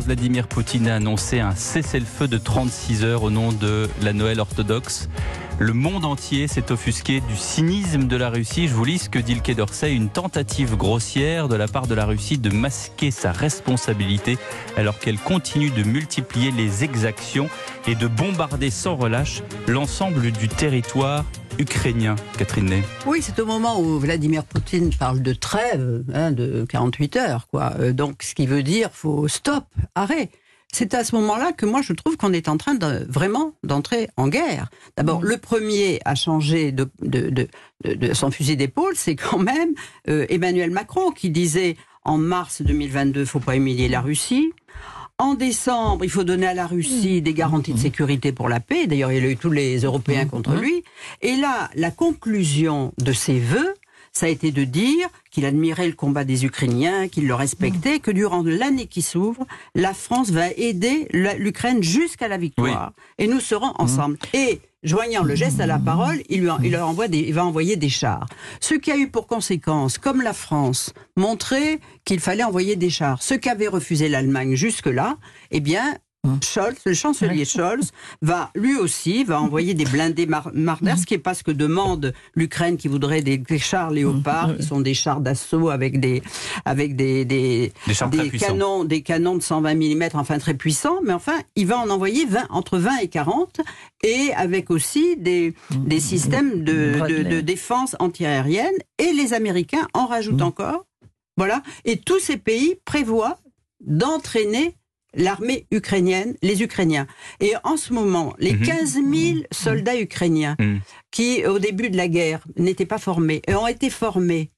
Vladimir Poutine a annoncé un cessez-le-feu de 36 heures au nom de la Noël orthodoxe. Le monde entier s'est offusqué du cynisme de la Russie. Je vous lis ce que dit le Quai d'Orsay, une tentative grossière de la part de la Russie de masquer sa responsabilité alors qu'elle continue de multiplier les exactions et de bombarder sans relâche l'ensemble du territoire ukrainien, Catherine. Oui, c'est au moment où Vladimir Poutine parle de trêve hein, de 48 heures. Quoi. Euh, donc, ce qui veut dire faut stop, arrêt. C'est à ce moment-là que moi je trouve qu'on est en train de vraiment d'entrer en guerre. D'abord, le premier à changer de, de, de, de son fusil d'épaule, c'est quand même euh, Emmanuel Macron qui disait en mars 2022, faut pas humilier la Russie. En décembre, il faut donner à la Russie des garanties de sécurité pour la paix. D'ailleurs, il a eu tous les Européens contre lui. Et là, la conclusion de ses vœux, ça a été de dire qu'il admirait le combat des Ukrainiens, qu'il le respectait, que durant l'année qui s'ouvre, la France va aider l'Ukraine jusqu'à la victoire. Et nous serons ensemble. Et joignant le geste à la parole, il, lui il, leur envoie des, il va envoyer des chars. Ce qui a eu pour conséquence, comme la France, montrer qu'il fallait envoyer des chars. Ce qu'avait refusé l'Allemagne jusque-là, eh bien. Scholz, le chancelier Scholz, va lui aussi va envoyer des blindés Marder, ce qui n'est pas ce que demande l'Ukraine qui voudrait des, chars Léopard, qui sont des chars d'assaut avec des avec des des, canons des canons de 120 mm, enfin très puissants, mais enfin il va en envoyer 20, entre 20 et 40 et avec aussi des des systèmes de, de, défense antiaérienne et les Américains en rajoutent mmh. encore. Voilà, et tous ces pays prévoient d'entraîner l'armée ukrainienne, les Ukrainiens. Et en ce moment, les 15 mhm. 000 soldats ukrainiens mhm. qui, au début de la guerre, n'étaient pas formés, et ont été formés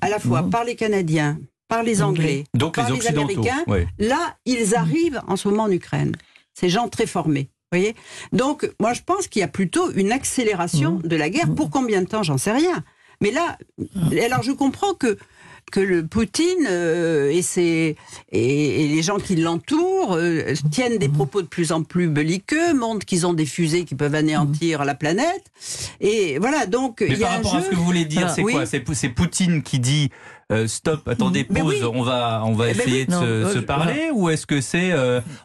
à la fois mhm. par les Canadiens, par les Anglais, par les, Américains, là, ils arrivent en ce moment en Ukraine. Ces gens très formés. Voyez Donc, moi, je pense qu'il y a plutôt une accélération de la guerre. Pour combien de temps, j'en sais rien. Mais là, alors je comprends que que le Poutine euh, et, ses, et, les gens qui l'entourent euh, tiennent des propos de plus en plus belliqueux, montrent qu'ils ont des fusées qui peuvent anéantir la planète. Et voilà, donc il y a par rapport à ce que vous voulez dire, c'est quoi C'est Poutine qui dit euh, stop, attendez, pause, on va, on va eh ben essayer de se, parler Ou est-ce que c'est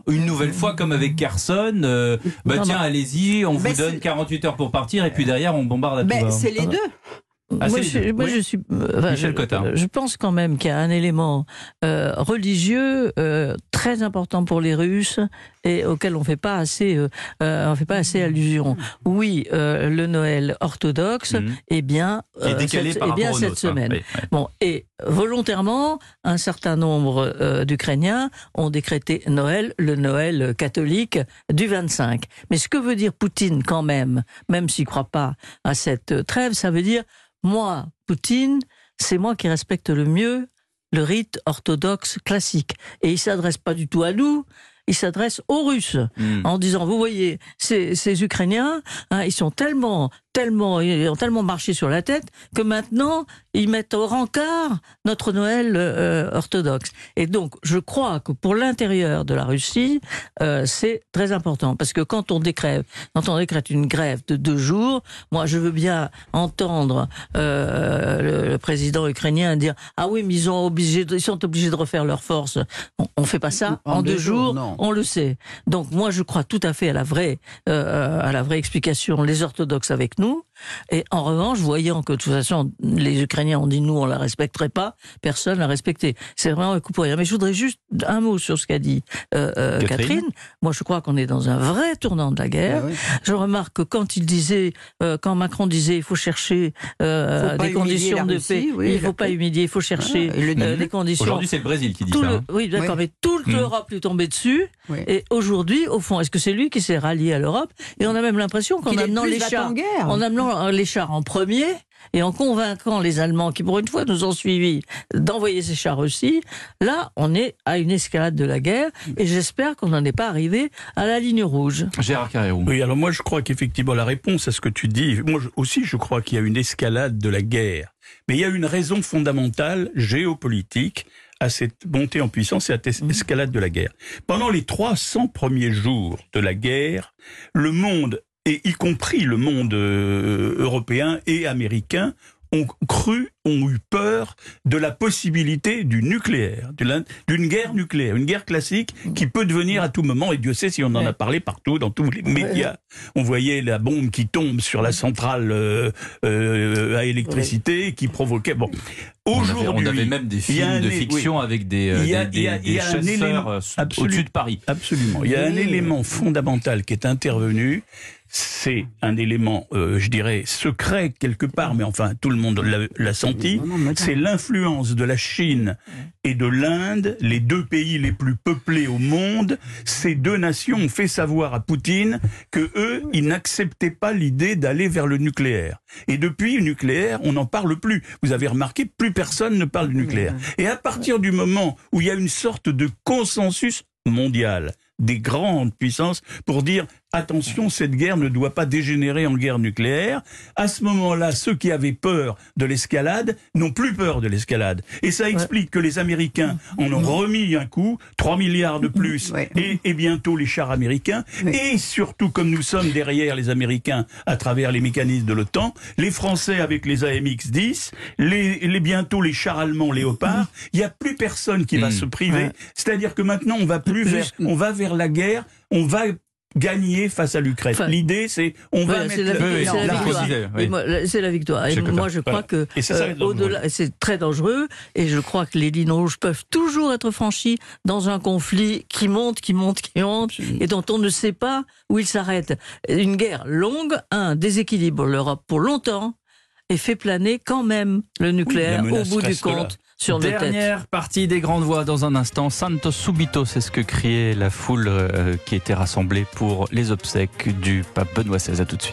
une nouvelle fois comme avec Carson Bah tiens, allez-y, on vous donne 48 heures pour partir et puis derrière on bombarde à tout C'est les deux. Ah, moi, je, suis. Euh, je, pense quand même qu'il y a un élément euh, religieux euh, très important pour les Russes et auquel on fait pas assez, on fait pas assez allusion. Oui, le Noël orthodoxe mhm. est bien, cette, est bien cette semaine. Bon, et volontairement, un certain nombre d'Ukrainiens ont décrété Noël, le Noël catholique du 25. Mais ce que veut dire Poutine quand même, même s'il croit pas à cette trêve, ça veut dire moi, Poutine, c'est moi qui respecte le mieux le rite orthodoxe classique. Et il s'adresse pas du tout à nous, il s'adresse aux Russes hmm. en disant, vous voyez, ces, ces Ukrainiens, hein, ils sont tellement tellement, ils ont tellement marché sur la tête que maintenant ils mettent au rencard notre Noël euh, orthodoxe. Et donc, je crois que pour l'intérieur de la Russie, euh, c'est très important parce que quand on décrète, quand on décrète une grève de deux jours, moi je veux bien entendre euh, le, président ukrainien dire ah oui mais ils ont obligé, ils sont obligés de refaire leurs forces. On, on fait pas ça en, deux, jours, on le sait. Donc moi je crois tout à fait à la vraie, à la vraie explication. Les orthodoxes avec nous nous. Et en revanche, voyant que de toute façon, les Ukrainiens ont dit nous, on la respecterait pas, personne l'a respecté. C'est vraiment un coup pour rien. Mais je voudrais juste un mot sur ce qu'a dit euh, euh, Catherine. Moi, je crois qu'on est dans un vrai tournant de la guerre. Ah je remarque que quand il disait, euh, quand Macron disait, il faut chercher des conditions de paix, il faut pas humilier, il faut chercher ah, des conditions. Aujourd'hui, c'est le Brésil qui dit ça. Hein. Oui, d'accord, mais toute mmh. l'Europe lui tombait dessus. Et aujourd'hui, au fond, est-ce que c'est lui qui s'est rallié à l'Europe? Et on a même l'impression qu'en amenant les chars, en amenant les chars en premier et en convainquant les Allemands qui, pour une fois, nous ont suivis d'envoyer ces chars aussi, là, on est à une escalade de la guerre et j'espère qu'on n'en est pas arrivé à la ligne rouge. Gérard Carrérou. Oui, alors moi, je crois qu'effectivement, la réponse à ce que tu dis, moi aussi, je crois qu'il y a une escalade de la guerre. Mais il y a une raison fondamentale géopolitique à cette montée en puissance et à cette mmh. escalade de la guerre. Pendant les 300 premiers jours de la guerre, le monde et y compris le monde euh, européen et américain, ont cru, ont eu peur de la possibilité du nucléaire, d'une guerre nucléaire, une guerre classique qui peut devenir à tout moment, et Dieu sait si on en a parlé partout, dans tous les médias. On voyait la bombe qui tombe sur la centrale euh, euh, à électricité, qui provoquait... Bon, Aujourd'hui, on, avait même des films de fiction avec des, des, chasseurs au-dessus de Paris. Absolument. Il y a un élément fondamental qui est intervenu, c'est un élément, euh, je dirais, secret quelque part, mais enfin tout le monde l'a senti, c'est l'influence de la Chine et de l'Inde, les deux pays les plus peuplés au monde. Ces deux nations ont fait savoir à Poutine que eux, ils n'acceptaient pas l'idée d'aller vers le nucléaire. Et depuis le nucléaire, on n'en parle plus. Vous avez remarqué, plus personne ne parle du nucléaire. Et à partir du moment où il y a une sorte de consensus mondial des grandes puissances pour dire attention, cette guerre ne doit pas dégénérer en guerre nucléaire. À ce moment-là, ceux qui avaient peur de l'escalade n'ont plus peur de l'escalade. Et ça explique que les Américains en ont remis un coup, 3 milliards de plus, et, bientôt les chars américains. Et surtout, comme nous sommes derrière les Américains à travers les mécanismes de l'OTAN, les Français avec les AMX-10, les, bientôt les chars allemands Léopard, il n'y a plus personne qui va hmm. se priver. C'est-à-dire que maintenant, on va plus vers, on va vers la guerre, on va gagner face à l'Ukraine. L'idée, c'est on va mettre C'est la, victoire. Et moi, je crois que euh, au-delà, c'est très dangereux. Et je crois que les lignes rouges peuvent toujours être franchies dans un conflit qui monte, qui monte, qui monte, et dont on ne sait pas où il s'arrête. Une guerre longue, un déséquilibre l'Europe pour longtemps, et fait planer quand même le nucléaire au bout du compte. Dernière partie des grandes voix dans un instant. Santos Subito, c'est ce que criait la foule euh, qui était rassemblée pour les obsèques du pape Benoît XVI. À tout de suite.